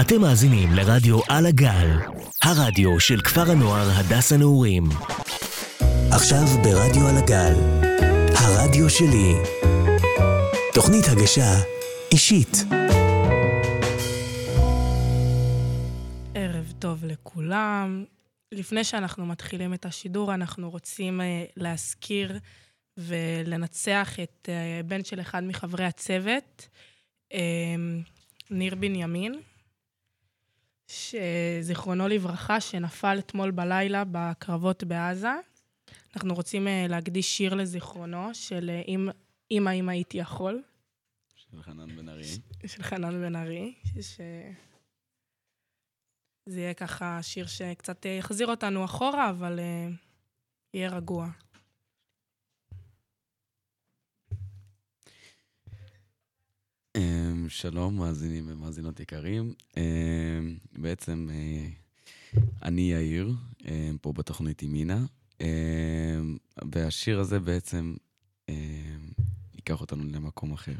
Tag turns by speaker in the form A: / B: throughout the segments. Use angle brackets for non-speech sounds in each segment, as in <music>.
A: אתם מאזינים לרדיו על הגל, הרדיו של כפר הנוער הדס הנעורים. עכשיו ברדיו על הגל, הרדיו שלי. תוכנית הגשה אישית.
B: ערב טוב לכולם. לפני שאנחנו מתחילים את השידור, אנחנו רוצים uh, להזכיר ולנצח את uh, בן של אחד מחברי הצוות, uh, ניר בנימין, שזיכרונו לברכה, שנפל אתמול בלילה בקרבות בעזה. אנחנו רוצים uh, להקדיש שיר לזיכרונו של אם, אמא אם הייתי יכול.
C: של חנן בן ארי.
B: של חנן בן ארי, ש... זה יהיה ככה שיר שקצת יחזיר אותנו אחורה, אבל יהיה רגוע.
C: שלום, מאזינים ומאזינות יקרים. Um, בעצם uh, אני יאיר, um, פה בתוכנית עם מינה, והשיר הזה בעצם ייקח אותנו למקום אחר.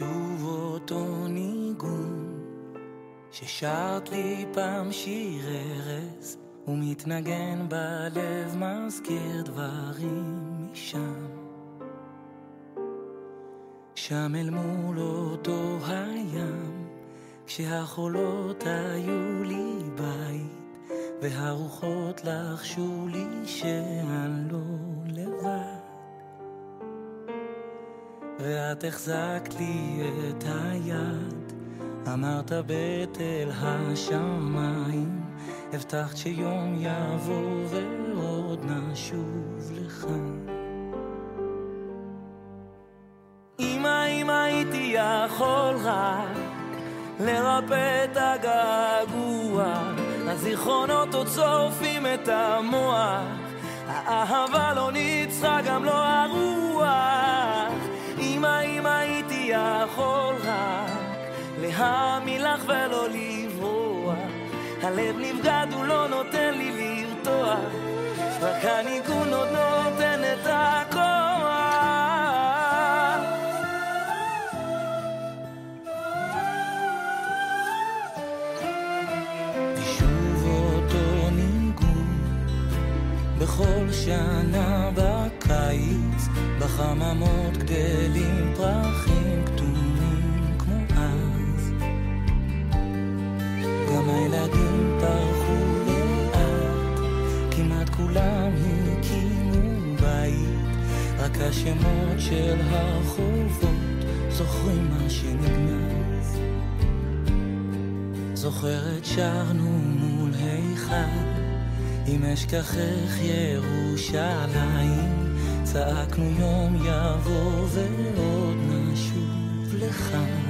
D: ושוב אותו ניגון ששרת לי פעם שיר ארז ומתנגן בלב מזכיר דברים משם. שם אל מול אותו הים כשהחולות היו לי בית והרוחות לחשו לי שאני לא לבד ואת החזקת לי את היד, אמרת בתל השמיים, הבטחת שיום יבוא ועוד נשוב לכאן. אמא, אם הייתי יכול רק לרפא את הגעגוע, הזיכרונות עוד שורפים את המוח, האהבה לא ניצחה גם לא הרוח. יכול רק להאמין לך ולא לברוח, הלב נבגד, הוא לא נותן לי לרתוח, רק הניגון עוד נותן את הכוח. בכל שנה בקיץ בחממות גדלים השמות של הרחובות זוכרים מה שנגנז זוכרת שרנו מול היכל אם אשכחך ירושלים. צעקנו יום יבוא ועוד נשוב לכאן.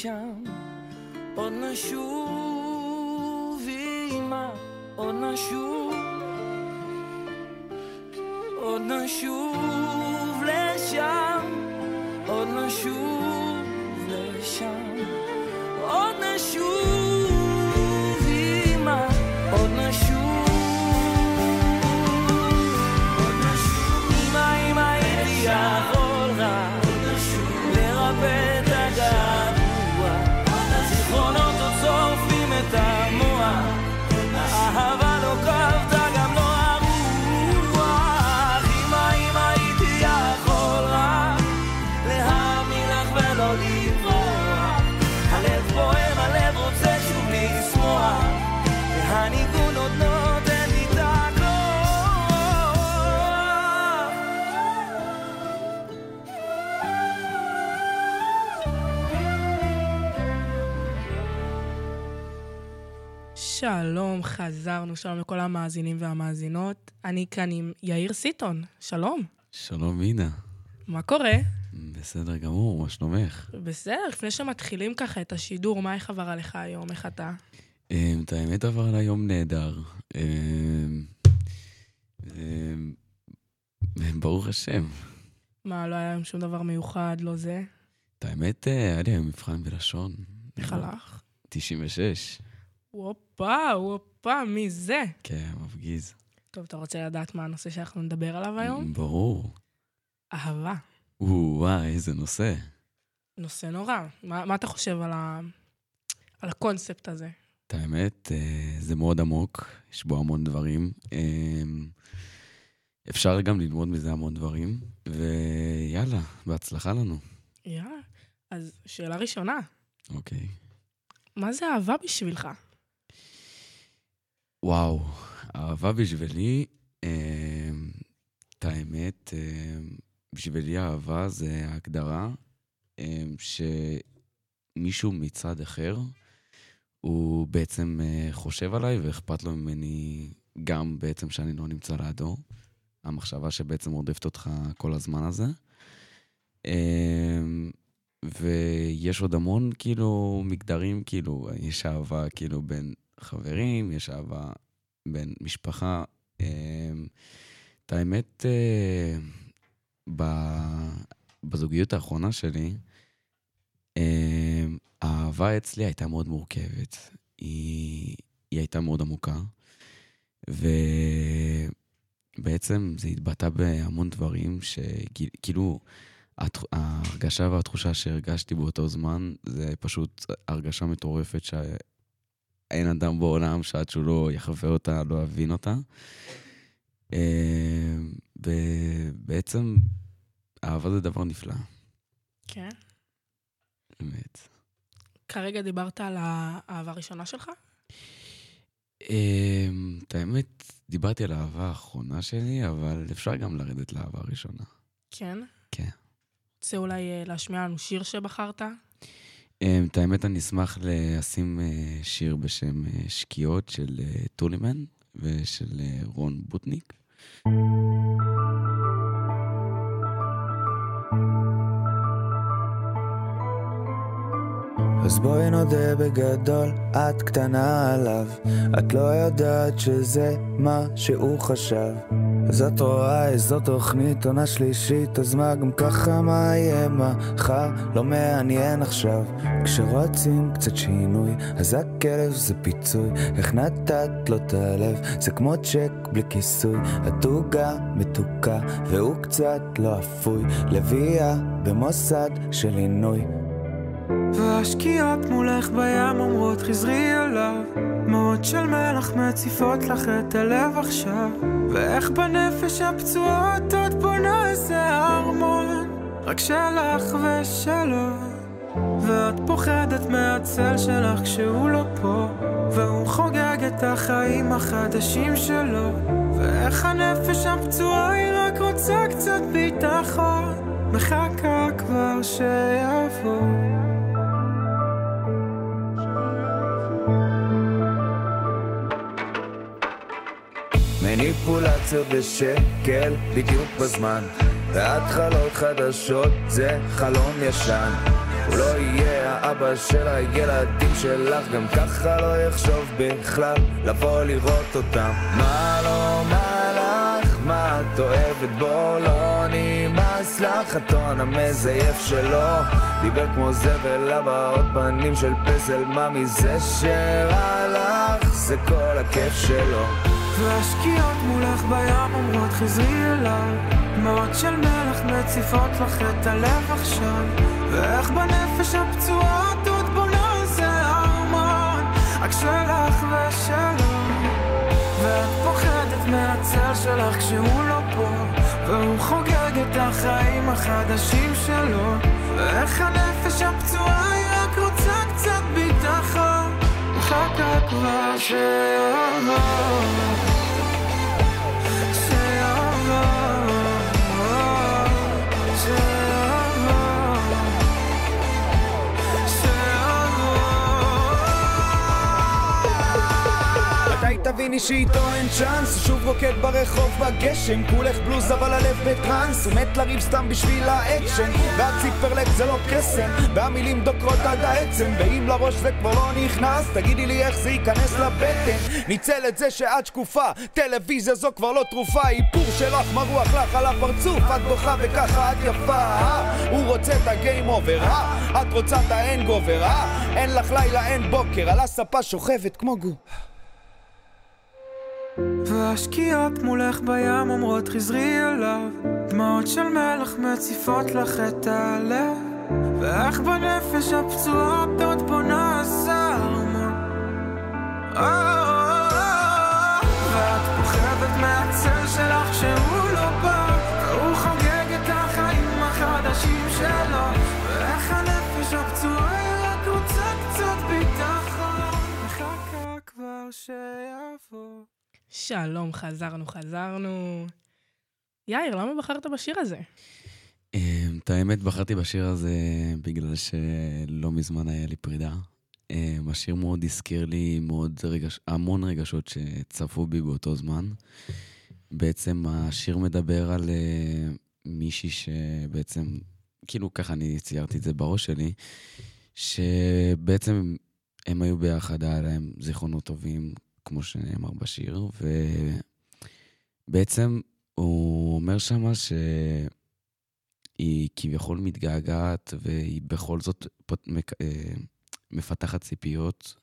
D: לשם, עוד נשוב אמא, עוד נשוב, עוד נשוב לשם, עוד נשוב לשם, עוד נשוב
B: שלום, חזרנו, שלום לכל המאזינים והמאזינות. אני כאן עם יאיר סיטון, שלום.
C: שלום, מינה.
B: מה קורה?
C: בסדר גמור, מה שלומך?
B: בסדר, לפני שמתחילים ככה את השידור, מה איך עבר עליך היום? איך אתה?
C: אמ, את האמת עבר על היום נהדר. אמ, אמ, ברוך השם.
B: מה, לא היה היום שום דבר מיוחד, לא זה?
C: את האמת, אה, היה לי היום מבחן בלשון.
B: איך הלך?
C: 96.
B: הופה, הופה, מי זה?
C: כן, מפגיז.
B: טוב, אתה רוצה לדעת מה הנושא שאנחנו נדבר עליו היום?
C: ברור.
B: אהבה.
C: וואי, איזה נושא.
B: נושא נורא. מה, מה אתה חושב על, ה... על הקונספט הזה?
C: את האמת, אה, זה מאוד עמוק, יש בו המון דברים. אמ, אפשר גם ללמוד מזה המון דברים, ויאללה, בהצלחה לנו.
B: יאללה. אז שאלה ראשונה,
C: אוקיי.
B: מה זה אהבה בשבילך?
C: וואו, אהבה בשבילי, אמ, את האמת, אמ, בשבילי אהבה זה הגדרה אמ, שמישהו מצד אחר, הוא בעצם אה, חושב עליי ואכפת לו ממני גם בעצם שאני לא נמצא לידו. המחשבה שבעצם רודפת אותך כל הזמן הזה. אמ, ויש עוד המון כאילו מגדרים, כאילו, יש אהבה כאילו בין חברים, יש אהבה בין משפחה. אמ, את האמת, אה, בזוגיות האחרונה שלי, אמ, האהבה אצלי הייתה מאוד מורכבת. היא, היא הייתה מאוד עמוקה, ובעצם זה התבטא בהמון דברים שכאילו, ההרגשה והתחושה שהרגשתי באותו זמן, זה פשוט הרגשה מטורפת שאין אדם בעולם שעד שהוא לא יחווה אותה, לא יבין אותה. אה, ובעצם, אהבה זה דבר נפלא,
B: כן.
C: באמת.
B: כרגע דיברת על האהבה הראשונה שלך?
C: אה, את האמת, דיברתי על האהבה האחרונה שלי, אבל אפשר גם לרדת לאהבה הראשונה.
B: כן.
C: כן.
B: רוצה אולי אה, להשמיע לנו שיר שבחרת?
C: אה, את האמת, אני אשמח לשים אה, שיר בשם אה, שקיעות של אה, טולימן ושל רון בוטניק.
E: אז בואי נודה בגדול, את קטנה עליו, את לא יודעת שזה מה שהוא חשב. אז את רואה איזו תוכנית עונה שלישית, אז מה גם ככה מה יהיה מחר, לא מעניין עכשיו. כשרוצים קצת שינוי, אז הכלב זה פיצוי, איך נתת לו את הלב, זה כמו צ'ק בלי כיסוי, את עוגה מתוקה, והוא קצת לא אפוי, לביאה במוסד של עינוי.
F: והשקיעות מולך בים אומרות חזרי אליו. דמעות של מלח מציפות לך את הלב עכשיו. ואיך בנפש הפצועות את בונה איזה ארמון רק שלך ושלו. ואת פוחדת מהצל שלך כשהוא לא פה. והוא חוגג את החיים החדשים שלו. ואיך הנפש הפצועה היא רק רוצה קצת ביטחון. מחכה כבר שיבוא
E: מניפולציות בשקל בדיוק בזמן. והתחלות חדשות זה חלום ישן. הוא לא יהיה האבא של הילדים שלך גם ככה לא יחשוב בכלל לבוא לראות אותם. מה לא, מה לך, מה את אוהבת? בו לא נמאס לך. הטון המזייף שלו דיבר כמו זבל הבעות פנים של פסל. מה מזה שרע לך? זה כל הכיף שלו
F: והשקיעות מולך בים אומרות חזרי אליי. דמעות של מלח מציפות לך את הלב עכשיו. ואיך בנפש הפצועה את עוד בונה איזה ארמון רק שלך ושלו. ואת פוחדת מהצל שלך כשהוא לא פה. והוא חוגג את החיים החדשים שלו. ואיך הנפש הפצועה היא רק רוצה קצת ביטחון. מחכה כבר שיבוא go.
E: לי שאיתו אין צ'אנס. הוא שוב רוקד ברחוב בגשם כולך בלוז אבל הלב בטראנס. הוא מת לריב סתם בשביל האקשן. והציפרלקס זה לא קסם והמילים דוקרות עד העצם. ואם לראש זה כבר לא נכנס תגידי לי איך זה ייכנס לבטן. ניצל את זה שאת שקופה טלוויזיה זו כבר לא תרופה. איפור שלך מרוח לך על הפרצוף. את בוכה וככה את יפה? הוא רוצה את ה game over? את רוצה את hangover? אין לך לילה אין בוקר. על הספה שוכבת כמו גו
F: והשקיעות מולך בים אומרות חזרי אליו. דמעות של מלח מציפות לך את הלב. ואיך בנפש הפצועה עוד בונה סרמה ואת פוחדת מהצל שלך שהוא בא. והוא חוגג את החיים החדשים שלו. ואיך הנפש הפצועה רק רוצה קצת ביטחון. מחכה כבר שיבוא
B: שלום, חזרנו, חזרנו. יאיר, למה בחרת בשיר הזה?
C: אמ, את האמת, בחרתי בשיר הזה בגלל שלא מזמן היה לי פרידה. אמ, השיר מאוד הזכיר לי מאוד רגש, המון רגשות שצפו בי באותו זמן. בעצם השיר מדבר על אה, מישהי שבעצם, כאילו ככה אני ציירתי את זה בראש שלי, שבעצם הם היו ביחד, היה להם זיכרונות טובים, כמו שנאמר בשיר, ובעצם הוא אומר שמה שהיא כביכול מתגעגעת, והיא בכל זאת. מק... אה, מפתחת ציפיות,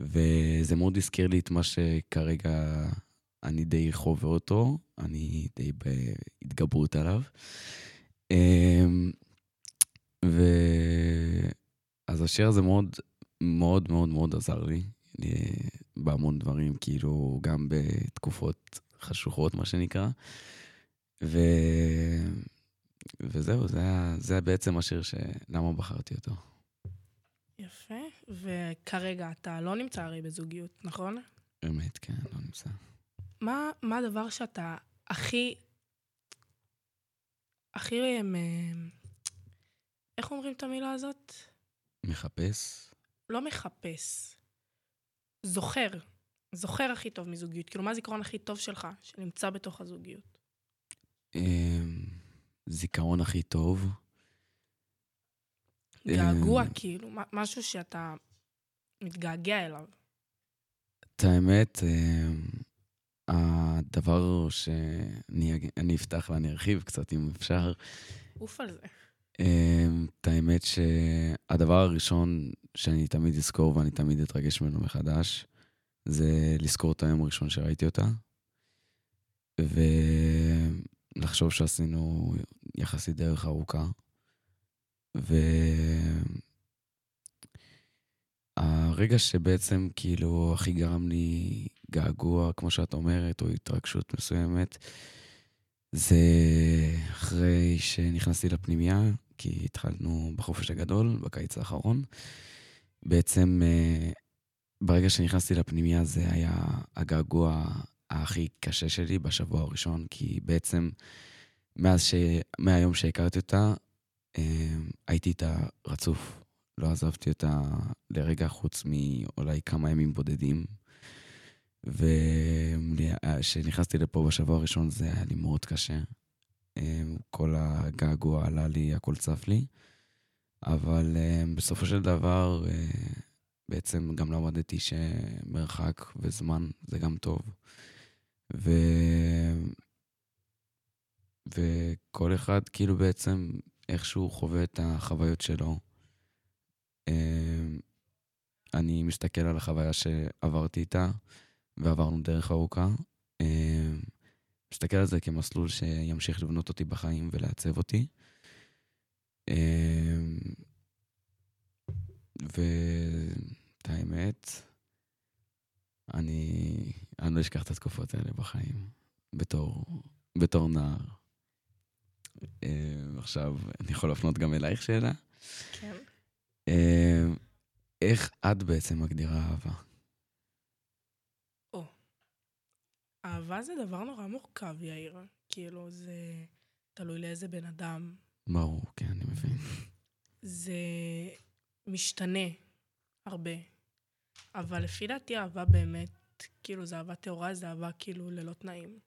C: וזה מאוד הזכיר לי את מה שכרגע אני די חווה אותו, אני די בהתגברות עליו. אמ, ו... אז השיר הזה מאוד מאוד מאוד מאוד עזר לי. בהמון דברים, כאילו, גם בתקופות חשוכות, מה שנקרא. ו... וזהו, זה, היה, זה היה בעצם השיר ש... למה בחרתי אותו.
B: יפה. וכרגע אתה לא נמצא הרי בזוגיות, נכון?
C: אמת, כן, לא נמצא.
B: מה, מה הדבר שאתה הכי... הכי... הם, איך אומרים את המילה הזאת?
C: מחפש?
B: לא מחפש. זוכר. זוכר הכי טוב מזוגיות. כאילו, מה הזיכרון הכי טוב שלך, שנמצא בתוך הזוגיות?
C: אמ, זיכרון הכי טוב.
B: געגוע,
C: אמ,
B: כאילו, משהו שאתה מתגעגע אליו.
C: את האמת, אמ, הדבר שאני אפתח ואני ארחיב קצת, אם אפשר.
B: עוף על זה.
C: את האמת שהדבר הראשון שאני תמיד אזכור ואני תמיד אתרגש ממנו מחדש, זה לזכור את היום הראשון שראיתי אותה, ולחשוב שעשינו יחסית דרך ארוכה. והרגע שבעצם כאילו הכי גרם לי געגוע, כמו שאת אומרת, או התרגשות מסוימת, זה אחרי שנכנסתי לפנימייה, כי התחלנו בחופש הגדול, בקיץ האחרון. בעצם אה, ברגע שנכנסתי לפנימייה זה היה הגעגוע הכי קשה שלי בשבוע הראשון, כי בעצם מאז ש... מהיום שהכרתי אותה, אה, הייתי איתה רצוף. לא עזבתי אותה לרגע חוץ מאולי כמה ימים בודדים. וכשנכנסתי לפה בשבוע הראשון זה היה לי מאוד קשה. אה, כל הגעגוע עלה לי, הכל צף לי. אבל uh, בסופו של דבר, uh, בעצם גם למדתי שמרחק וזמן זה גם טוב. ו... וכל אחד כאילו בעצם איכשהו חווה את החוויות שלו. Uh, אני מסתכל על החוויה שעברתי איתה, ועברנו דרך ארוכה. Uh, מסתכל על זה כמסלול שימשיך לבנות אותי בחיים ולעצב אותי. אמ, ואת האמת, אני, אני לא אשכח את התקופות האלה בחיים, בתור, בתור נער. אמ, עכשיו, אני יכול להפנות גם אלייך שאלה?
B: כן.
C: אמ, איך את בעצם מגדירה אהבה?
B: או, אהבה זה דבר נורא מורכב, יאיר. כאילו, זה תלוי לאיזה בן אדם,
C: ברור, כן, אני מבין.
B: זה משתנה הרבה, אבל לפי דעתי אהבה באמת כאילו, זה אהבה טהורה, זה אהבה כאילו ללא תנאים.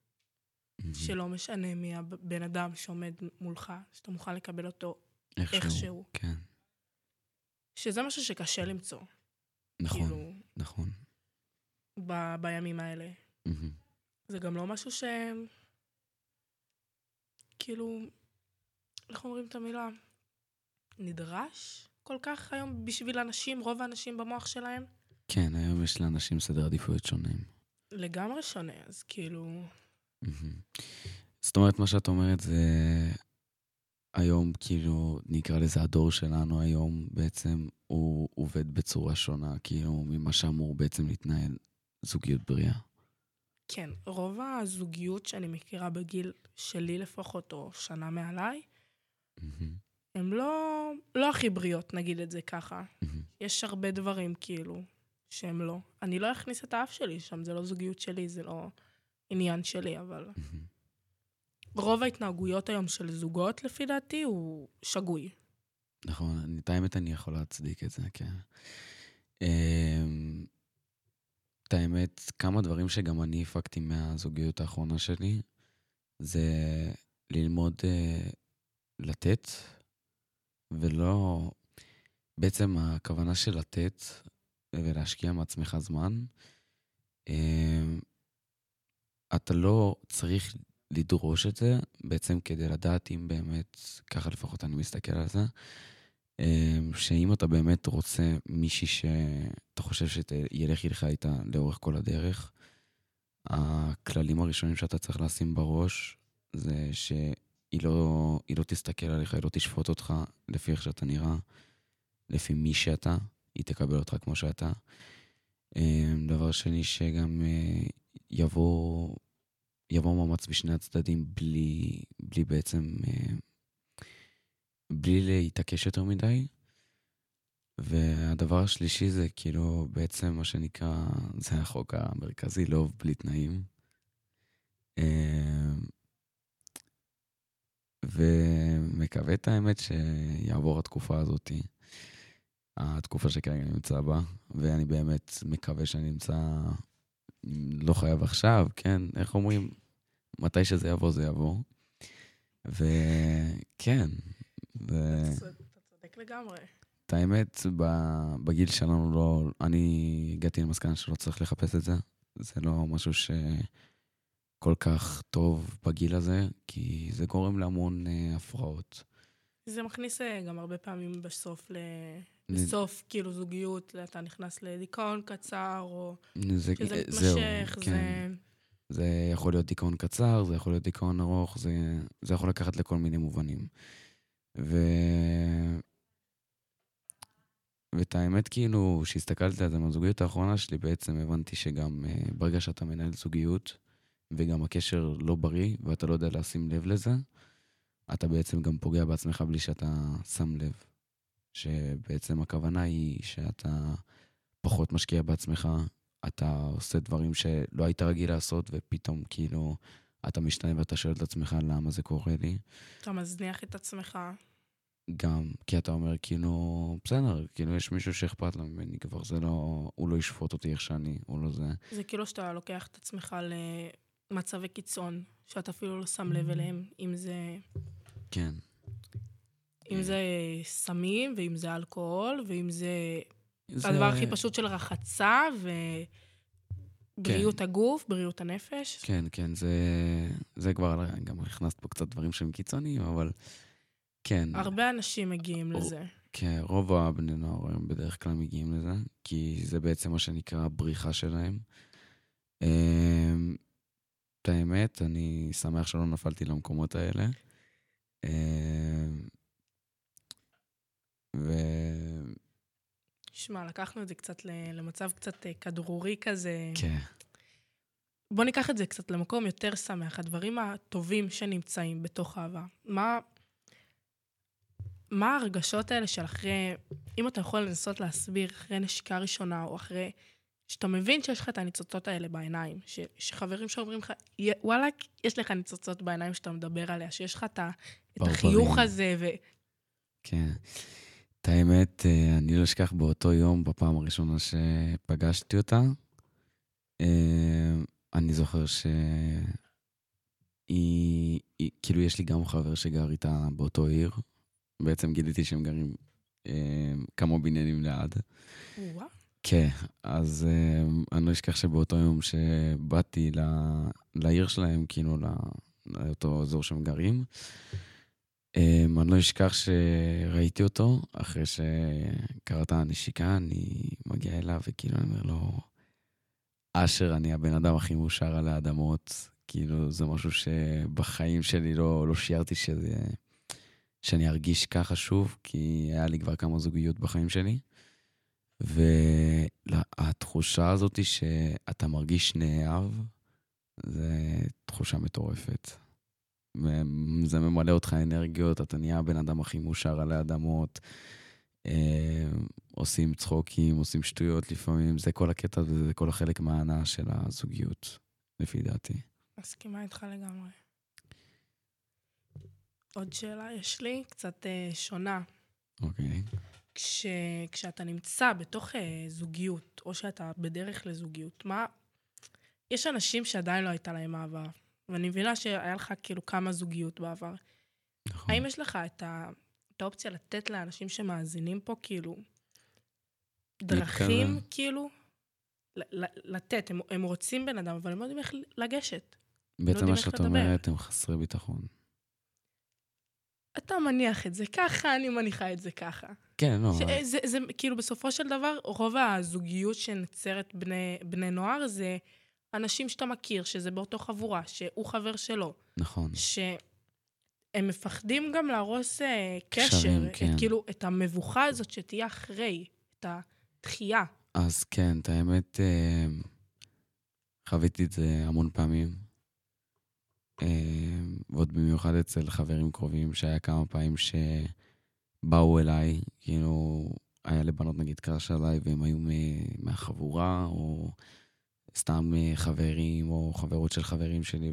B: שלא משנה מי הבן אדם שעומד מולך, שאתה מוכן לקבל אותו
C: איכשהו.
B: איכשהו.
C: כן,
B: שזה משהו שקשה למצוא.
C: נכון,
B: כאילו,
C: נכון.
B: ב- בימים האלה.
C: מהמם.
B: זה גם לא משהו ש... כאילו, איך אומרים את המילה? נדרש כל כך היום בשביל אנשים, רוב האנשים במוח שלהם?
C: כן, היום יש לאנשים סדר עדיפויות שונים.
B: לגמרי שונה, אז כאילו...
C: זאת אומרת, מה שאת אומרת זה היום, כאילו, נקרא לזה הדור שלנו היום, בעצם הוא עובד בצורה שונה, כאילו, ממה שאמור בעצם להתנהל זוגיות בריאה.
B: כן, רוב הזוגיות שאני מכירה בגיל שלי לפחות, או שנה מעליי, הן לא, לא הכי בריאות, נגיד את זה ככה. יש הרבה דברים, כאילו, שהם לא. אני לא אכניס את האף שלי שם, זה לא זוגיות שלי, זה לא עניין שלי, אבל... רוב ההתנהגויות היום של זוגות, לפי דעתי, הוא שגוי.
C: נכון, את האמת אני יכול להצדיק את זה, כן. את האמת, כמה דברים שגם אני הפקתי מהזוגיות האחרונה שלי, זה ללמוד אה, לתת, ולא... בעצם הכוונה של לתת ולהשקיע מעצמך זמן, אמ, אתה לא צריך לדרוש את זה, בעצם כדי לדעת אם באמת, ככה לפחות אני מסתכל על זה, שאם אתה באמת רוצה מישהי שאתה חושב שילך איתך איתה לאורך כל הדרך, הכללים הראשונים שאתה צריך לשים בראש זה שהיא לא, לא תסתכל עליך, היא לא תשפוט אותך לפי איך שאתה נראה, לפי מי שאתה, היא תקבל אותך כמו שאתה. אמ, דבר שני, שגם אה, יבוא, יבוא מאמץ בשני הצדדים בלי, בלי בעצם, אה, בלי להתעקש יותר מדי. והדבר השלישי זה כאילו בעצם מה שנקרא, זה החוק המרכזי, לאהוב בלי תנאים. אמ, ומקווה את האמת שיעבור התקופה הזאתי, התקופה שכרגע אני נמצא בה, ואני באמת מקווה שאני נמצא, לא חייב עכשיו, כן, איך אומרים, מתי שזה יבוא זה יבוא. וכן.
B: אתה צודק לגמרי.
C: את האמת, בגיל שלנו לא, אני הגעתי למסקנה שלא צריך לחפש את זה. זה לא משהו שכל כך טוב בגיל הזה, כי זה גורם להמון אה, הפרעות.
B: זה מכניס אה, גם הרבה פעמים בסוף, ל... בסוף, כאילו, זוגיות, אתה נכנס לדיכאון קצר, או
C: זה,
B: שזה
C: אה, זהו,
B: מתמשך,
C: כן.
B: זה...
C: זה יכול להיות דיכאון קצר, זה יכול להיות דיכאון ארוך, זה, זה יכול לקחת לכל מיני מובנים. ו... ואת האמת, כאילו, כשהסתכלתי על זה מהזוגיות האחרונה שלי, בעצם הבנתי שגם uh, ברגע שאתה מנהל זוגיות, וגם הקשר לא בריא, ואתה לא יודע לשים לב לזה, אתה בעצם גם פוגע בעצמך בלי שאתה שם לב. שבעצם הכוונה היא שאתה פחות משקיע בעצמך, אתה עושה דברים שלא היית רגיל לעשות, ופתאום כאילו אתה משתנה ואתה שואל את עצמך למה זה קורה לי.
B: אתה מזניח את עצמך.
C: גם כי אתה אומר, כאילו, בסדר, כאילו יש מישהו שאכפת לו ממני כבר, זה לא, הוא לא ישפוט אותי איך שאני, הוא לא זה.
B: זה כאילו שאתה לוקח את עצמך למצבי קיצון, שאתה אפילו לא שם לב אליהם, אם זה,
C: כן,
B: אם זה סמים, ואם זה אלכוהול, ואם זה
C: זה-
B: הדבר הכי פשוט של רחצה, ובריאות הגוף, בריאות הנפש.
C: כן, כן, זה, זה כבר, גם הכנסת פה קצת דברים שהם קיצוניים, אבל כן,
B: הרבה אנשים מגיעים
C: או-
B: לזה.
C: כן, רוב הבני נוער היום בדרך כלל מגיעים לזה, כי זה בעצם מה שנקרא הבריחה שלהם. אמ, את האמת, אני שמח שלא נפלתי למקומות האלה. אמ, ו...
B: שמע, לקחנו את זה קצת למצב קצת אה, כדרורי כזה.
C: כן,
B: בוא ניקח את זה קצת למקום יותר שמח, הדברים הטובים שנמצאים בתוך אהבה. מה, מה הרגשות האלה של אחרי, אם אתה יכול לנסות להסביר, אחרי נשיקה ראשונה, או אחרי שאתה מבין שיש לך את הניצוצות האלה בעיניים, ש, שחברים שאומרים לך, "יא- וואלכ, יש לך ניצוצות בעיניים שאתה מדבר עליה, שיש לך את, את. החיוך הזה, ו...
C: כן. את האמת, אה, אני לא אשכח באותו יום, בפעם הראשונה שפגשתי אותה, אה, אני זוכר ש... היא, כאילו, יש לי גם חבר שגר איתה באותו עיר. בעצם גיליתי שהם גרים אה, כמה בניינים ליד.
B: וואו.
C: כן, אז אה, אני לא אשכח שבאותו יום שבאתי ל, לעיר שלהם, כאילו, לאותו אזור שהם גרים, אני לא אשכח שראיתי אותו, אחרי שקרתה הנשיקה, אני מגיע אליו וכאילו אני אומר לו, אשר, אני הבן אדם הכי מאושר על האדמות. כאילו, זה משהו שבחיים שלי לא, לא שיערתי שזה, שאני ארגיש ככה שוב, כי היה לי כבר כמה זוגיות בחיים שלי. והתחושה הזאת שאתה מרגיש נאהב, זה תחושה מטורפת. זה ממלא אותך אנרגיות, אתה נהיה הבן אדם הכי מאושר עלי אדמות. אה, עושים צחוקים, עושים שטויות לפעמים, זה כל הקטע וזה כל החלק מההנאה של הזוגיות, לפי דעתי.
B: מסכימה איתך לגמרי. עוד שאלה יש לי, קצת אה, שונה.
C: אוקיי.
B: כש, כשאתה נמצא בתוך אה, זוגיות, או שאתה בדרך לזוגיות, מה... יש אנשים שעדיין לא הייתה להם אהבה, ואני מבינה שהיה לך כאילו כמה זוגיות בעבר.
C: נכון.
B: האם יש לך את, ה, את האופציה לתת לאנשים שמאזינים פה, כאילו, דרכים,
C: להתקרב.
B: כאילו, לתת, הם, הם רוצים בן אדם, אבל הם לא יודעים איך לגשת.
C: בעצם
B: יודעים
C: מה שאת. אומרת, הם חסרי ביטחון.
B: אתה מניח את זה ככה, אני מניחה את זה ככה.
C: כן, לא,
B: ש- זה, זה כאילו בסופו של דבר, רוב הזוגיות שנוצרת בני, בני נוער זה אנשים שאתה מכיר, שזה באותו חבורה, שהוא חבר שלו,
C: נכון.
B: שהם מפחדים גם להרוס אה, קשר,
C: קשרים,
B: את,
C: כן.
B: כאילו, את המבוכה הזאת שתהיה אחרי, את התחייה.
C: אז כן, את האמת, אה, חוויתי את זה המון פעמים. אה, ועוד במיוחד אצל חברים קרובים, שהיה כמה פעמים שבאו אליי, כאילו, היה לבנות נגיד קראש עליי, והם היו מהחבורה, או סתם אה, חברים, או חברות של חברים שלי,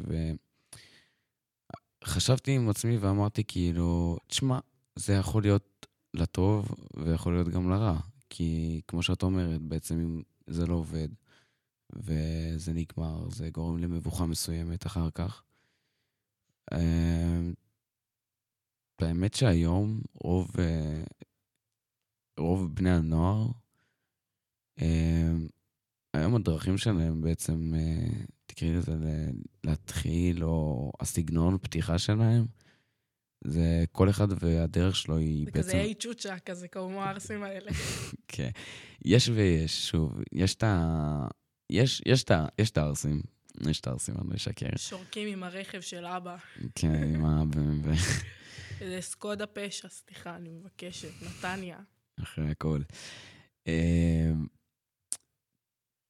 C: וחשבתי עם עצמי ואמרתי, כאילו, תשמע, זה יכול להיות לטוב, ויכול להיות גם לרע. כי כמו שאת אומרת, בעצם אם זה לא עובד, וזה נגמר, זה גורם למבוכה מסוימת אחר כך. אמ, האמת שהיום רוב, אה, רוב בני הנוער, אמ, היום הדרכים שלהם בעצם, אה, תקראי לזה להתחיל, או הסגנון פתיחה שלהם, זה כל אחד והדרך שלו היא
B: זה
C: בעצם...
B: כזה אי צ'וצ'ה, כזה כמו הערסים האלה. <laughs>
C: כן. יש ויש, שוב, יש את ה... יש, יש את ה... יש את הערסים. יש את הערסים, אני לא אשקר.
B: שורקים עם הרכב של אבא.
C: כן, עם <laughs> ה... ו- ו-
B: זה סקודה פשע, סליחה, אני מבקשת. נתניה.
C: אחרי הכל.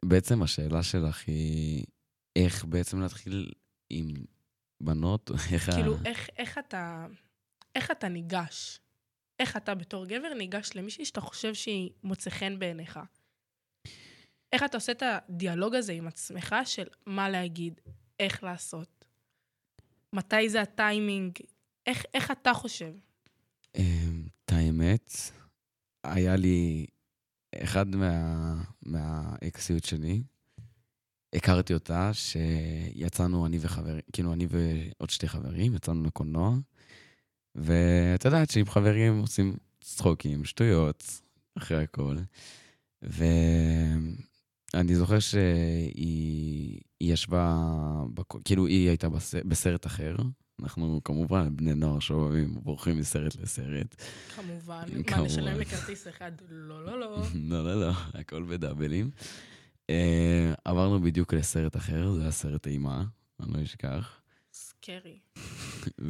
C: בעצם השאלה שלך היא איך בעצם להתחיל עם בנות, <laughs> איך ה...
B: כאילו, איך, איך אתה... איך אתה ניגש? איך אתה בתור גבר ניגש למישהי שאתה חושב שהיא מוצא חן בעיניך? איך אתה עושה את הדיאלוג הזה עם עצמך של מה להגיד, איך לעשות? מתי זה הטיימינג? איך, איך אתה חושב?
C: אמ, את האמת, היה לי אחד מה, מהאקסיות שלי, הכרתי אותה, שיצאנו אני וחברים, כאילו אני ועוד שתי חברים, יצאנו לקולנוע, ואת יודעת שעם חברים עושים צחוקים, שטויות, אחרי הכל. ואני זוכר שהיא היא ישבה. כאילו היא הייתה בס... בסרט אחר. אנחנו כמובן בני נוער שאוהבים, בורחים מסרט לסרט.
B: כמובן. מה. נשלם לכרטיס אחד? לא, לא, לא. <laughs>
C: לא, לא, לא, הכל בדאבלים. אה, עברנו בדיוק לסרט אחר, זה היה סרט אימה, אני לא אשכח.
B: סקרי. <laughs>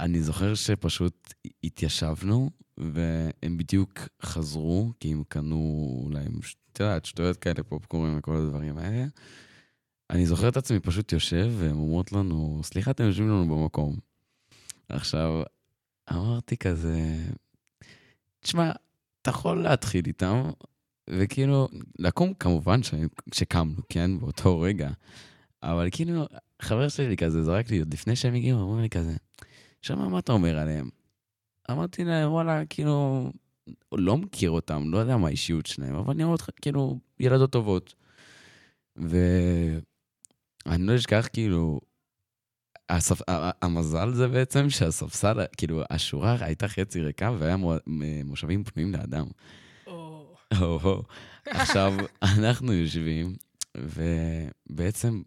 C: ואני זוכר שפשוט התיישבנו, והם בדיוק חזרו, כי הם קנו להם, את יודעת, שטויות כאלה, פופקורן וכל הדברים האלה. אני זוכר את עצמי פשוט יושב, והן אומרות לנו, סליחה, אתם יושבים לנו במקום. עכשיו, אמרתי כזה, תשמע, אתה יכול להתחיל איתם, וכאילו, לקום כמובן ש... שקמנו, כן, באותו רגע. אבל כאילו, חבר שלי כזה זרק לי, עוד לפני שהם הגיעו, אמר לי כזה, שמע, מה אתה אומר עליהם? אמרתי להם, וואלה, כאילו, לא מכיר אותם, לא יודע מה האישיות שלהם, אבל נראות כאילו ילדות טובות. ואני לא אשכח, כאילו, הספ... המזל זה בעצם שהספסל, כאילו, השורה הייתה חצי ריקה והיה מושבים פנויים לאדם. או, עכשיו, <laughs> אנחנו יושבים, ובעצם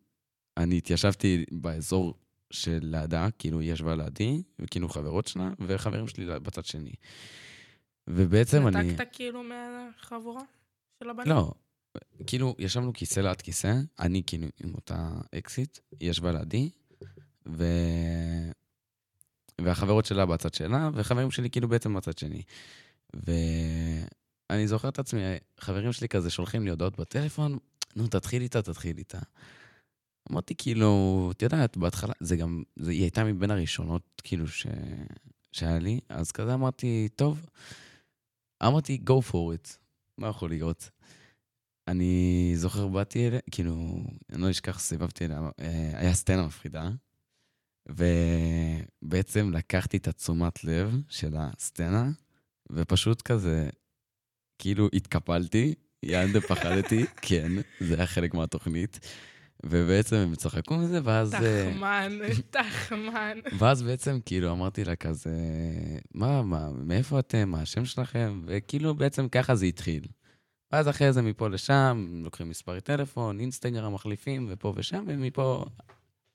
C: אני התיישבתי באזור של לידה, כאילו, היא ישבה לידי, וכאילו חברות שלה, וחברים שלי בצד שני. ובעצם אני...
B: נתקת כאילו מהחבורה של הבנים?
C: לא, כאילו, ישבנו כיסא ליד כיסא, אני כאילו עם אותה אקסיט, היא ישבה לידי, ו... והחברות שלה בצד שלה, וחברים שלי כאילו בעצם בצד שני. ואני זוכר את עצמי, חברים שלי כזה שולחים לי הודעות בטלפון, נו, תתחיל איתה, תתחיל איתה. אמרתי, כאילו, את יודעת, בהתחלה, זה גם, זה, היא הייתה מבין הראשונות, כאילו, ש... שהיה לי, אז כזה אמרתי, טוב. אמרתי, go for it, מה יכול להיות? אני זוכר, באתי אליה, כאילו, אני לא אשכח, סיבבתי אליה, אה, היה סצנה מפחידה, ובעצם לקחתי את התשומת לב של הסצנה, ופשוט כזה, כאילו התקפלתי, יען פחדתי, <laughs> כן, זה היה חלק מהתוכנית. ובעצם הם צחקו מזה, ואז...
B: אה, תחמן, <laughs> תחמן.
C: ואז בעצם כאילו אמרתי לה כזה, מה, מה, מאיפה אתם, מה השם שלכם? וכאילו בעצם ככה זה התחיל. ואז אחרי זה מפה לשם, לוקחים מספרי טלפון, אינסטגרם מחליפים, ופה ושם, ומפה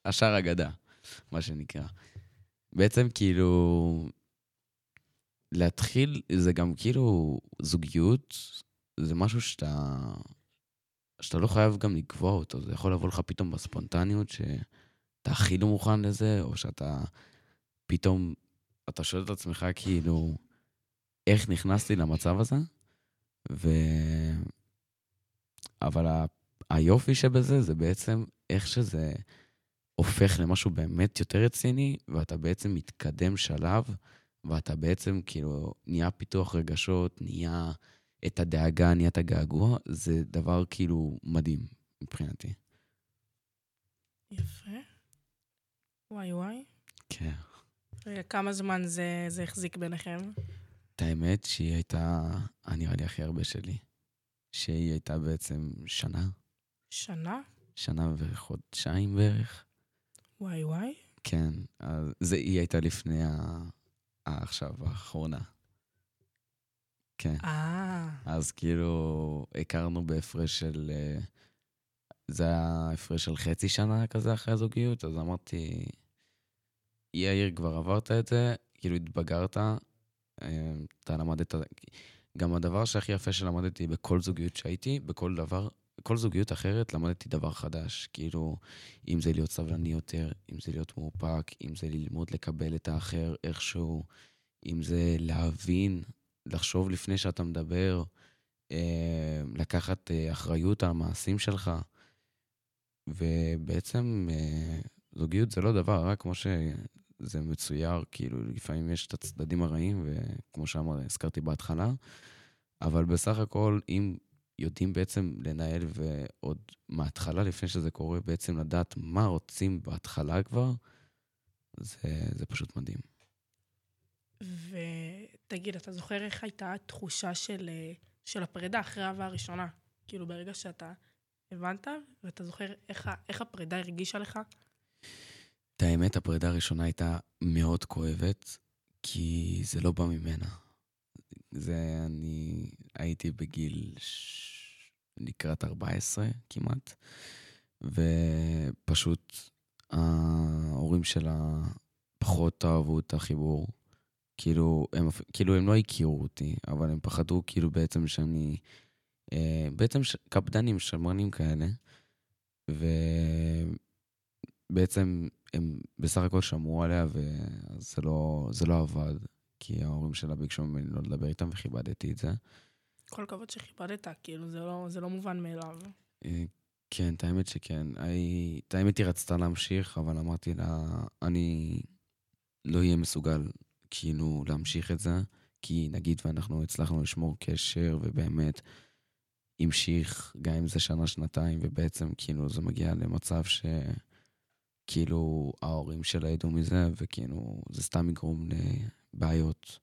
C: השאר אגדה, מה שנקרא. בעצם כאילו, להתחיל, זה גם כאילו זוגיות, זה משהו שאתה שאתה לא חייב גם לקבוע אותו, זה יכול לבוא לך פתאום בספונטניות, שאתה הכי לא מוכן לזה, או שאתה פתאום, אתה שואל את עצמך כאילו, איך נכנסתי למצב הזה? אבל ה... היופי שבזה זה בעצם איך שזה הופך למשהו באמת יותר רציני, ואתה בעצם מתקדם שלב, ואתה בעצם כאילו נהיה פיתוח רגשות, נהיה... את הדאגה, נהיית הגעגוע, זה דבר כאילו מדהים מבחינתי.
B: יפה. וואי וואי.
C: כן.
B: רגע, כמה זמן זה, זה החזיק ביניכם?
C: את האמת שהיא הייתה, נראה לי הכי הרבה שלי. שהיא הייתה בעצם שנה.
B: שנה?
C: שנה וחודשיים בערך.
B: וואי וואי.
C: כן, אז זה, היא הייתה לפני ה... עכשיו, האחרונה. כן.
B: אה.
C: אז כאילו, הכרנו בהפרש של... אה, זה היה הפרש של חצי שנה כזה אחרי הזוגיות, אז אמרתי, יאיר, כבר עברת את זה, כאילו התבגרת, אה, אתה למדת... גם הדבר שהכי יפה שלמדתי בכל זוגיות שהייתי, בכל דבר, בכל זוגיות אחרת למדתי דבר חדש. כאילו, אם זה להיות סבלני יותר, אם זה להיות מאופק, אם זה ללמוד לקבל את האחר איכשהו, אם זה להבין לחשוב לפני שאתה מדבר, אה, לקחת אה, אחריות על המעשים שלך. ובעצם אה, זוגיות זה לא דבר רע כמו שזה מצויר, כאילו לפעמים יש את הצדדים הרעים, וכמו שאמר, הזכרתי בהתחלה, אבל בסך הכל, אם יודעים בעצם לנהל ועוד מההתחלה, לפני שזה קורה, בעצם לדעת מה רוצים בהתחלה כבר, זה, זה פשוט מדהים.
B: ותגיד, אתה זוכר איך הייתה התחושה של, אה, של הפרידה אחרי האהבה הראשונה? כאילו, ברגע שאתה הבנת, ואתה זוכר איך, איך הפרידה הרגישה לך?
C: את האמת, הפרידה הראשונה הייתה מאוד כואבת, כי זה לא בא ממנה. זה, אני הייתי בגיל ש... לקראת 14 כמעט, ופשוט ההורים שלה פחות אהבו את החיבור. כאילו הם, כאילו, הם לא הכירו אותי, אבל הם פחדו כאילו בעצם שאני... אה, בעצם ש... קפדנים, שמרנים כאלה, ובעצם הם בסך הכל שמרו עליה, וזה לא, לא עבד, כי ההורים שלה ביקשו ממני לא לדבר איתם, וכיבדתי את זה.
B: כל הכבוד שכיבדת, כאילו, זה לא, זה לא מובן מאליו.
C: אה, כן, את האמת שכן. את האמת היא רצתה להמשיך, אבל אמרתי לה, אני לא אהיה מסוגל כאילו להמשיך את זה, כי נגיד ואנחנו הצלחנו לשמור קשר ובאמת המשיך, גם אם זה שנה-שנתיים, ובעצם כאילו זה מגיע למצב שכאילו ההורים שלה ידעו מזה, וכאילו זה סתם יגרום לבעיות,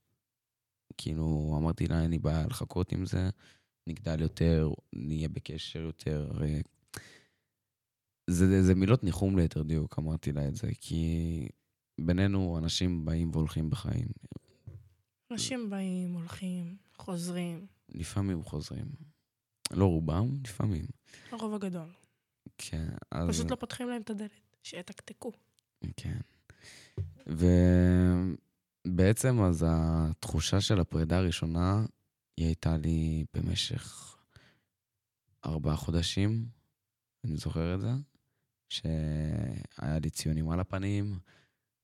C: כאילו, אמרתי לה, אין לי בעיה לחכות עם זה, נגדל יותר, נהיה בקשר יותר. אה, זה, זה מילות ניחום ליתר דיוק, אמרתי לה את זה, כי בינינו אנשים באים והולכים בחיים.
B: אנשים באים, הולכים, חוזרים.
C: לפעמים חוזרים. לא רובם, לפעמים.
B: הרוב הגדול.
C: כן, אז...
B: פשוט לא פותחים להם את הדלת, שיתקתקו.
C: כן. ובעצם אז התחושה של הפרידה הראשונה, היא הייתה לי במשך ארבעה חודשים, אני זוכר את זה, שהיה לי ציונים על הפנים,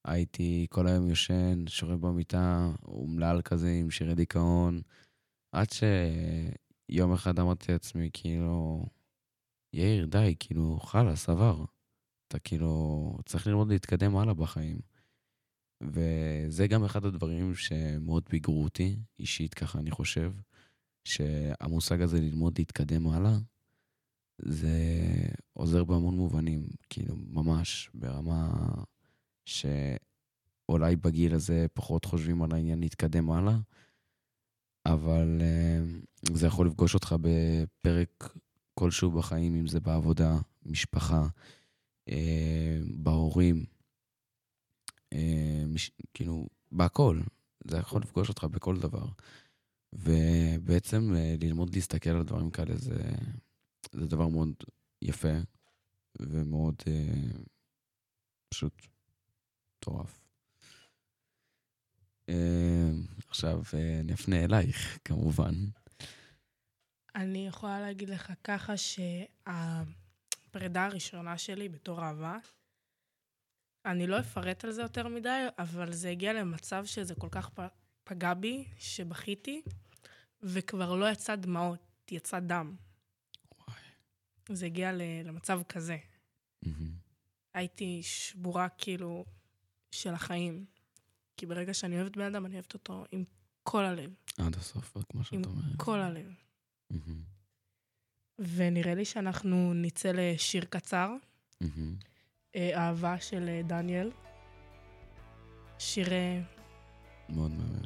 C: הייתי כל היום יושן, שוכב במיטה, אומלל כזה עם שירי דיכאון, עד שיום אחד אמרתי לעצמי, כאילו, יאיר, די, כאילו, חלאס, עבר. אתה כאילו צריך ללמוד להתקדם הלאה בחיים. וזה גם אחד הדברים שמאוד ביגרו אותי, אישית ככה אני חושב, שהמושג הזה ללמוד להתקדם הלאה, זה עוזר בהמון מובנים, כאילו ממש ברמה שאולי בגיל הזה פחות חושבים על העניין להתקדם הלאה, אבל uh, זה יכול לפגוש אותך בפרק כלשהו בחיים, אם זה בעבודה, משפחה, אה, בהורים, אה, מש, כאילו, בהכל. זה יכול לפגוש אותך בכל דבר. ובעצם אה, ללמוד להסתכל על דברים כאלה זה, זה דבר מאוד יפה ומאוד אה, פשוט מטורף. אה, עכשיו, אה, נפנה אלייך, כמובן.
B: אני יכולה להגיד לך ככה שהפרידה הראשונה שלי בתור אהבה, אני לא אפרט על זה יותר מדי, אבל זה הגיע למצב שזה כל כך פגע בי, שבכיתי, וכבר לא יצא דמעות, יצא דם. וואי. זה הגיע למצב כזה. Mm-hmm. הייתי שבורה כאילו של החיים. כי ברגע שאני אוהבת בן אדם, אני אוהבת אותו עם כל הלב.
C: עד הסוף, כמו שאת אומרת. עם
B: כל הלב. ונראה לי שאנחנו נצא לשיר קצר, אה, אהבה של אה, דניאל. שיר... אה,
C: מאוד מעניין.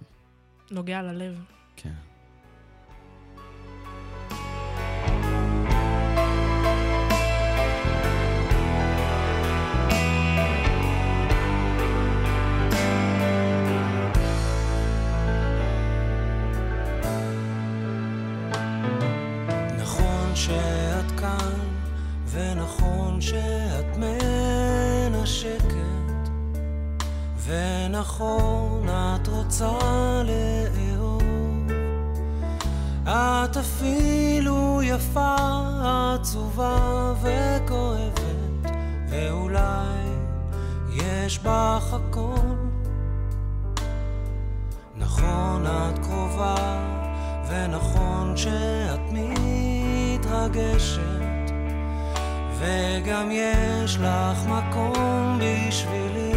B: נוגע ללב.
C: כן.
D: נכון את רוצה לאהוב. את אפילו יפה, עצובה וכואבת ואולי יש בך הכל. נכון את קרובה ונכון שאת מתרגשת וגם יש לך מקום בשבילי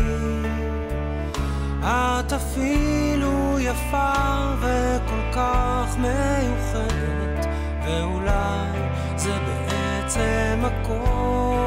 D: את אפילו יפה וכל כך מיוחדת, ואולי זה בעצם הכל.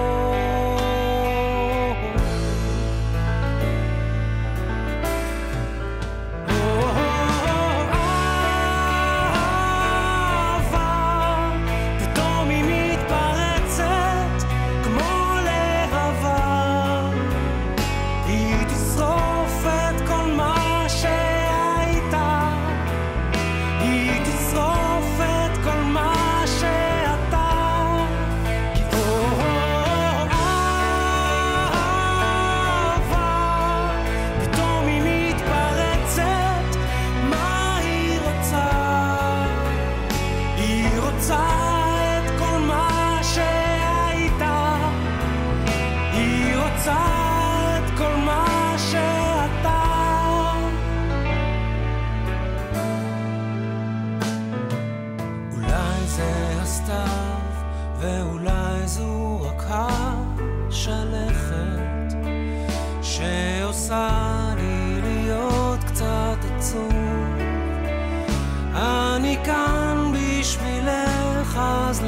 B: cause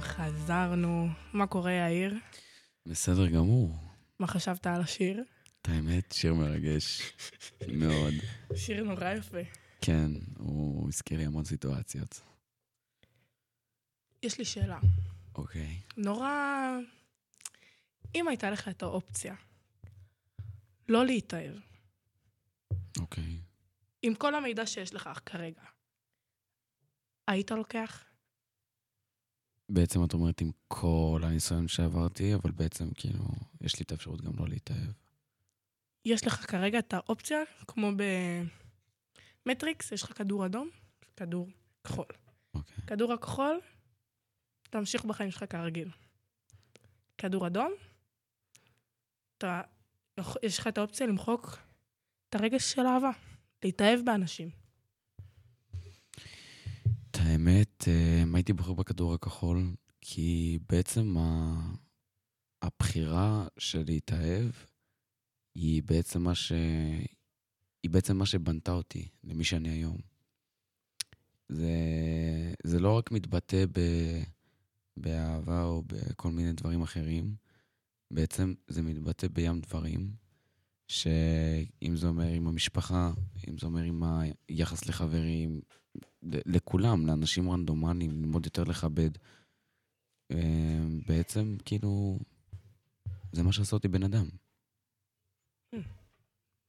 B: שלום, חזרנו. מה קורה, יאיר?
C: בסדר גמור.
B: מה חשבת על השיר?
C: את האמת, שיר מרגש מאוד.
B: שיר נורא יפה.
C: כן, הוא הזכיר לי המון סיטואציות.
B: יש לי שאלה.
C: אוקיי.
B: נורא... אם הייתה לך את האופציה לא להתאהב,
C: אוקיי.
B: עם כל המידע שיש לך כרגע, היית לוקח?
C: בעצם את אומרת עם כל הניסיון שעברתי, אבל בעצם כאילו, יש לי את האפשרות גם לא להתאהב.
B: יש לך כרגע את האופציה, כמו במטריקס, יש לך כדור אדום, כדור כחול.
C: אוקיי.
B: כדור הכחול, תמשיך בחיים שלך כרגיל. כדור אדום, אתה, יש לך את האופציה למחוק את הרגש של אהבה, להתאהב באנשים.
C: האמת, אה, הייתי בוחר בכדור הכחול, כי בעצם ה... הבחירה של להתאהב היא בעצם מה ש... היא בעצם מה שבנתה אותי למי שאני היום. זה, זה לא רק מתבטא ב... באהבה או בכל מיני דברים אחרים, בעצם זה מתבטא בים דברים, שאם זה אומר עם המשפחה, אם זה אומר עם היחס לחברים, לכולם, לאנשים רנדומליים, ללמוד יותר לכבד. אה, בעצם, כאילו, זה מה שעשה אותי בן אדם.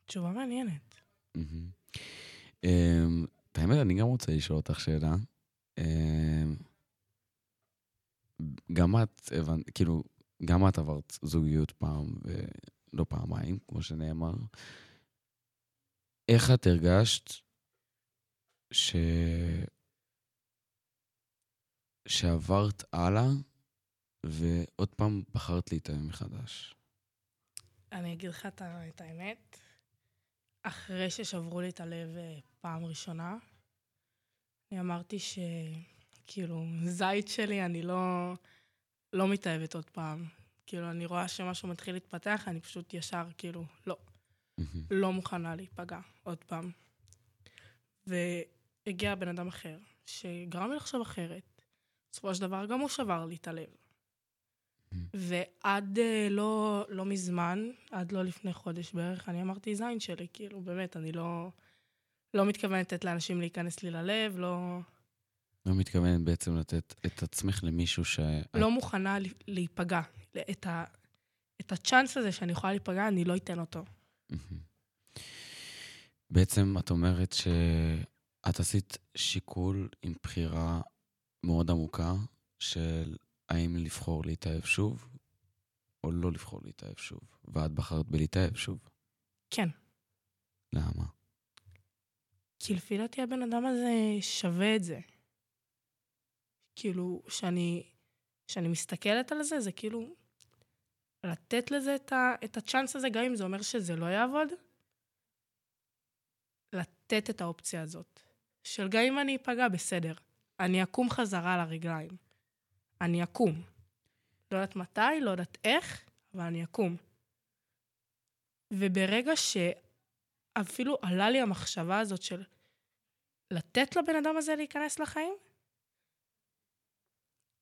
B: תשובה מעניינת.
C: אמ, את האמת, אני גם רוצה לשאול אותך שאלה. אמ, גם את, כאילו, גם את עברת זוגיות פעם ולא פעמיים, כמו שנאמר. איך את הרגשת ש... שעברת הלאה ועוד פעם בחרת להתאהב מחדש?
B: אני אגיד לך את האמת. אחרי ששברו לי את הלב אה, פעם ראשונה, אני אמרתי שכאילו, זית שלי, אני לא, לא מתאהבת עוד פעם. כאילו, אני רואה שמשהו מתחיל להתפתח, אני פשוט ישר, כאילו, לא. לא מוכנה להיפגע עוד פעם. והגיע בן אדם אחר, שגרם לי לחשוב אחרת. בסופו של דבר, גם הוא שבר לי את הלב. ועד uh, לא, לא מזמן, עד לא לפני חודש בערך, אני אמרתי זין שלי, כאילו, באמת, אני לא, לא מתכוונת לתת לאנשים להיכנס לי ללב, לא...
C: לא מתכוונת בעצם לתת את עצמך למישהו ש...
B: לא מוכנה להיפגע. את, ה, את הצ'אנס הזה שאני יכולה להיפגע, אני לא אתן אותו.
C: בעצם את אומרת שאת עשית שיקול עם בחירה מאוד עמוקה של האם לבחור להתאהב שוב, או לא לבחור להתאהב שוב, ואת בחרת בלהתאהב שוב.
B: כן.
C: למה?
B: כי לפי דעתי הבן אדם הזה שווה את זה. כאילו, שאני, שאני מסתכלת על זה, זה כאילו לתת לזה את, ה, את הצ'אנס הזה, גם אם זה אומר שזה לא יעבוד, לתת את האופציה הזאת. של גם אם אני אפגע, בסדר. אני אקום חזרה על הרגליים. אני אקום. לא יודעת מתי, לא יודעת איך, אבל אני אקום. וברגע שאפילו עלה לי המחשבה הזאת של לתת לבן אדם הזה להיכנס לחיים,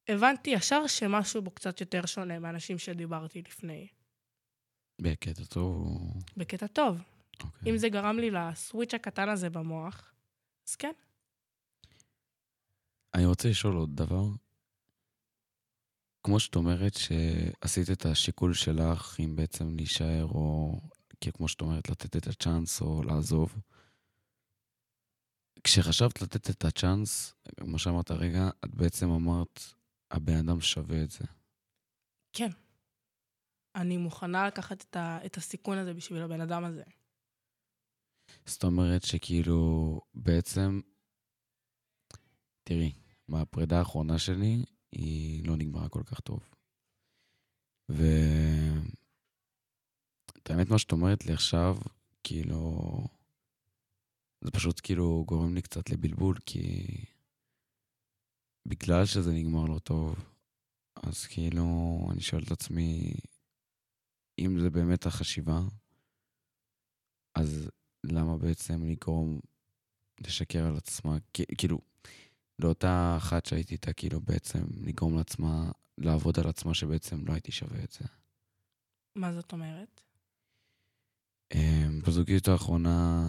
B: הבנתי ישר שמשהו בו קצת יותר שונה מאנשים שדיברתי לפני.
C: בקטע טוב
B: בקטע טוב. Okay. אוקיי. אם זה גרם לי לסוויץ' הקטן הזה במוח, אז כן.
C: אני רוצה לשאול עוד דבר. כמו שאת אומרת שעשית את השיקול שלך, אם בעצם להישאר או, כמו שאת אומרת, לתת את הצ'אנס או לעזוב. כשחשבת לתת את הצ'אנס, כמו שאמרת הרגע, את בעצם אמרת, הבן אדם שווה את זה.
B: כן. אני מוכנה לקחת את, ה, את הסיכון הזה בשביל הבן אדם הזה.
C: זאת אומרת שכאילו, בעצם, תראי, מהפרידה האחרונה שלי, היא לא נגמרה כל כך טוב. ו... את האמת, מה שאת אומרת לי עכשיו, כאילו, זה פשוט כאילו גורם לי קצת לבלבול, כי בגלל שזה נגמר לא טוב, אז כאילו, אני שואל את עצמי, אם זה באמת החשיבה, אז למה בעצם לגרום לשקר על עצמה? כאילו, לאותה אחת שהייתי איתה, כאילו בעצם לגרום לעצמה, לעבוד על עצמה שבעצם לא הייתי שווה את זה.
B: מה זאת אומרת?
C: אמ, בזוגיות האחרונה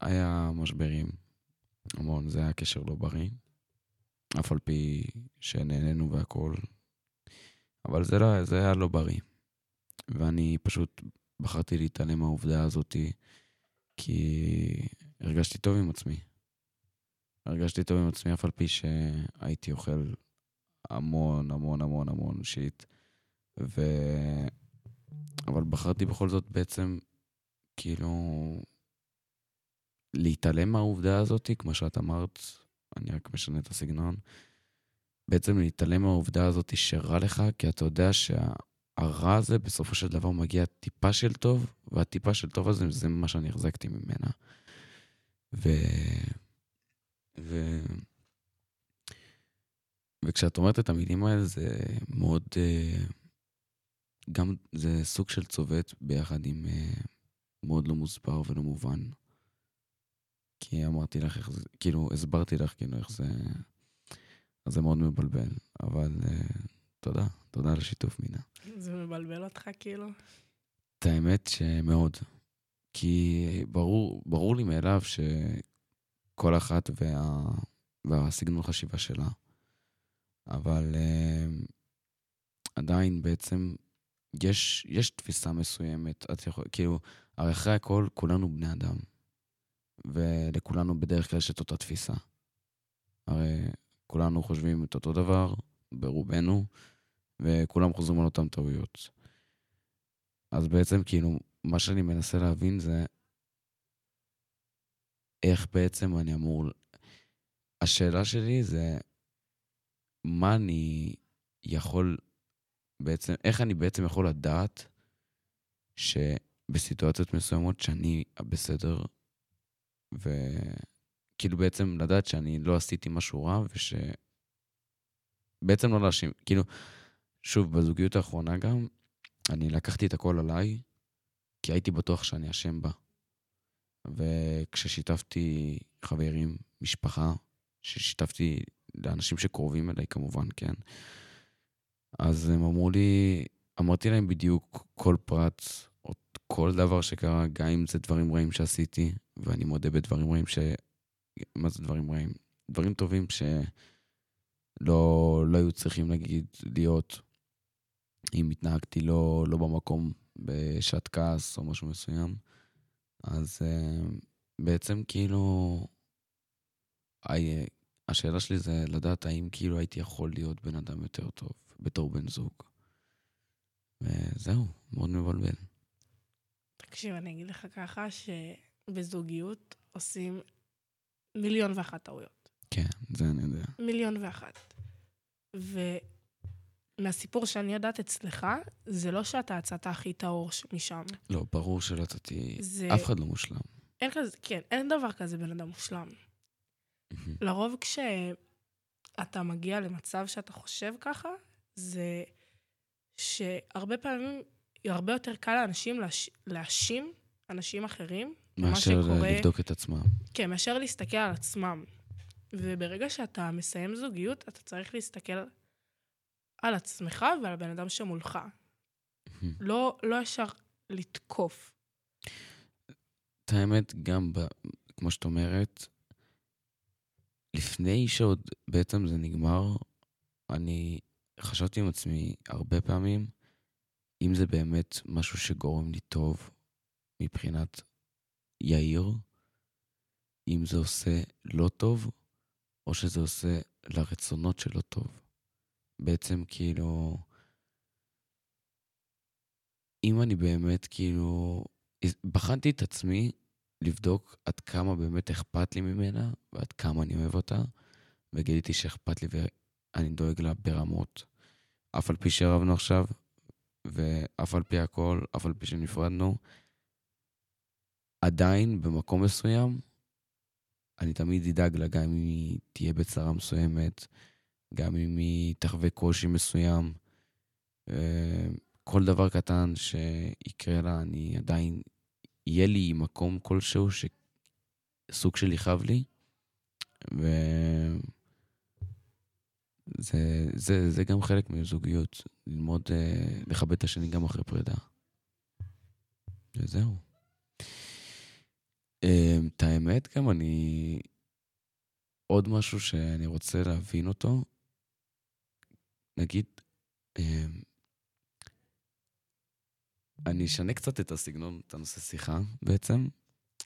C: היה משברים, המון, זה היה קשר לא בריא, אף על פי שנהנינו והכול, אבל זה, לא, זה היה לא בריא. ואני פשוט בחרתי להתעלם מהעובדה הזאתי, כי הרגשתי טוב עם עצמי. הרגשתי טוב עם עצמי אף על פי שהייתי אוכל המון המון המון המון שיט. ו... אבל בחרתי בכל זאת בעצם, כאילו, להתעלם מהעובדה הזאת, כמו שאת אמרת, אני רק משנה את הסגנון, בעצם להתעלם מהעובדה הזאת שרע לך, כי אתה יודע שהרע הזה בסופו של דבר מגיע טיפה של טוב, והטיפה של טוב הזה זה מה שאני החזקתי ממנה. ו... ו... וכשאת אומרת את המילים האלה זה מאוד... Uh, גם זה סוג של צובט ביחד עם uh, מאוד לא מוסבר ולא מובן. כי אמרתי לך איך זה, כאילו, הסברתי לך כאילו איך זה... אז זה מאוד מבלבל, אבל uh, תודה, תודה על השיתוף מינה.
B: זה מבלבל אותך כאילו?
C: את האמת שמאוד. כי ברור, ברור לי מאליו שכל אחת וה, והסגנון חשיבה שלה, אבל uh, עדיין בעצם יש, יש תפיסה מסוימת, את יכול, כאילו, הרי אחרי הכל, כולנו בני אדם. ולכולנו בדרך כלל יש את אותה תפיסה. הרי כולנו חושבים את אותו דבר, ברובנו, וכולם חוזרים על אותן טעויות. אז בעצם, כאילו, מה שאני מנסה להבין זה איך בעצם אני אמור... השאלה שלי זה מה אני יכול בעצם, איך אני בעצם יכול לדעת שבסיטואציות מסוימות שאני בסדר, וכאילו בעצם לדעת שאני לא עשיתי משהו רע, וש... בעצם לא להאשים, כאילו, שוב, בזוגיות האחרונה גם, אני לקחתי את הכל עליי, כי הייתי בטוח שאני אשם בה. וכששיתפתי חברים, משפחה, ששיתפתי לאנשים שקרובים אליי כמובן, כן, אז הם אמרו לי, אמרתי להם בדיוק כל פרט, כל דבר שקרה, גם אם זה דברים רעים שעשיתי, ואני מודה בדברים רעים ש... מה זה דברים רעים? דברים טובים שלא לא היו צריכים, נגיד, להיות אם התנהגתי לא, לא במקום בשעת כעס או משהו מסוים. אז uh, בעצם כאילו, השאלה שלי זה לדעת האם כאילו הייתי יכול להיות בן אדם יותר טוב. בתור בן זוג. וזהו, מאוד מבלבל.
B: תקשיב, אני אגיד לך ככה, שבזוגיות עושים מיליון ואחת טעויות.
C: כן, זה אני יודע.
B: מיליון ואחת. ומהסיפור שאני יודעת אצלך, זה לא שאתה יצאת הכי טהור משם.
C: לא, ברור שלא יצאתי... זה... אף אחד לא מושלם.
B: אין כזה, כן, אין דבר כזה בן אדם מושלם. לרוב כשאתה מגיע למצב שאתה חושב ככה, זה שהרבה פעמים, הרבה יותר קל לאנשים. להאשים אנשים אחרים.
C: מאשר שקורה, לבדוק את עצמם.
B: כן, מאשר להסתכל על עצמם. וברגע שאתה מסיים זוגיות, אתה צריך להסתכל על עצמך ועל הבן אדם שמולך. לא, לא ישר לתקוף.
C: את האמת, גם ב, כמו שאת אומרת, לפני שעוד בעצם זה נגמר, אני חשבתי עם עצמי הרבה פעמים, אם זה באמת משהו שגורם לי טוב מבחינת יאיר, אם זה עושה לא טוב, או שזה עושה לרצונות שלו טוב. בעצם כאילו, אם אני באמת כאילו, בחנתי את עצמי לבדוק עד כמה באמת אכפת לי ממנה ועד כמה אני אוהב אותה, וגיליתי שאכפת לי ואני דואג לה ברמות. אף על פי שרבנו עכשיו, ואף על פי הכל, אף על פי שנפרדנו, עדיין במקום מסוים, אני תמיד אדאג לה, גם אם היא תהיה בצרה מסוימת, גם אם היא תחווה קושי מסוים. אה, כל דבר קטן שיקרה לה, אני עדיין, יהיה לי מקום כלשהו שסוג של יכאב לי, ו... זה, זה, זה גם חלק מזוגיות, ללמוד אה, לכבד את השני גם אחרי פרידה. וזהו. אה, את האמת, גם אני... עוד משהו שאני רוצה להבין אותו, נגיד, אה, אני אשנה קצת את הסגנון, את הנושא שיחה בעצם.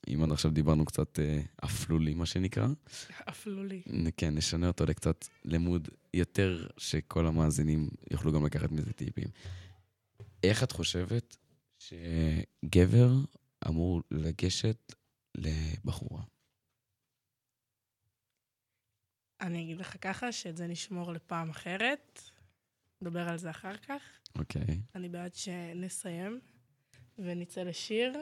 C: אם עד עכשיו דיברנו קצת אה, אפלולי, מה שנקרא.
B: אפלולי.
C: כן, נשנה אותו לקצת לימוד יותר שכל המאזינים יוכלו גם לקחת מזה טיפים. איך את חושבת שגבר אמור לגשת לבחורה?
B: אני אגיד לך ככה, שאת זה נשמור לפעם אחרת. נדבר על זה אחר כך.
C: אוקיי.
B: אני בעד שנסיים ונצא לשיר.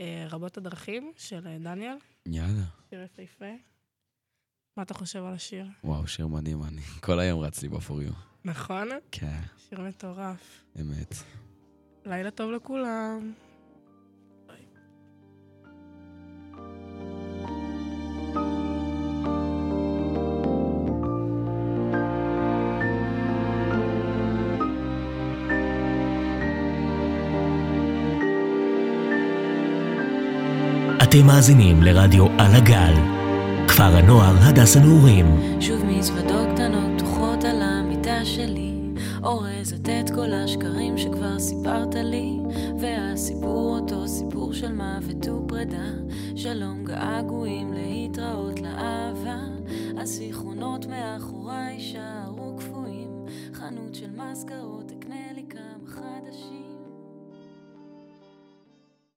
B: אה, רבות הדרכים של אה, דניאל,
C: יאללה.
B: שיר יפהפה. מה אתה חושב על השיר?
C: וואו, שיר מדהים, אני <laughs> כל היום רץ לי בפוריו.
B: נכון?
C: כן,
B: שיר מטורף.
C: אמת.
B: לילה טוב לכולם.
A: אתם מאזינים לרדיו על הגל, כפר הנוער הדס הנעורים.
G: שוב מזוודות קטנות פתוחות על המיטה שלי, אורזת את כל השקרים שכבר סיפרת לי, והסיפור אותו סיפור של מוות ופרידה, שלום געגועים להתראות לאהבה, הזיכרונות מאחוריי יישארו קפואים, חנות של מזכרות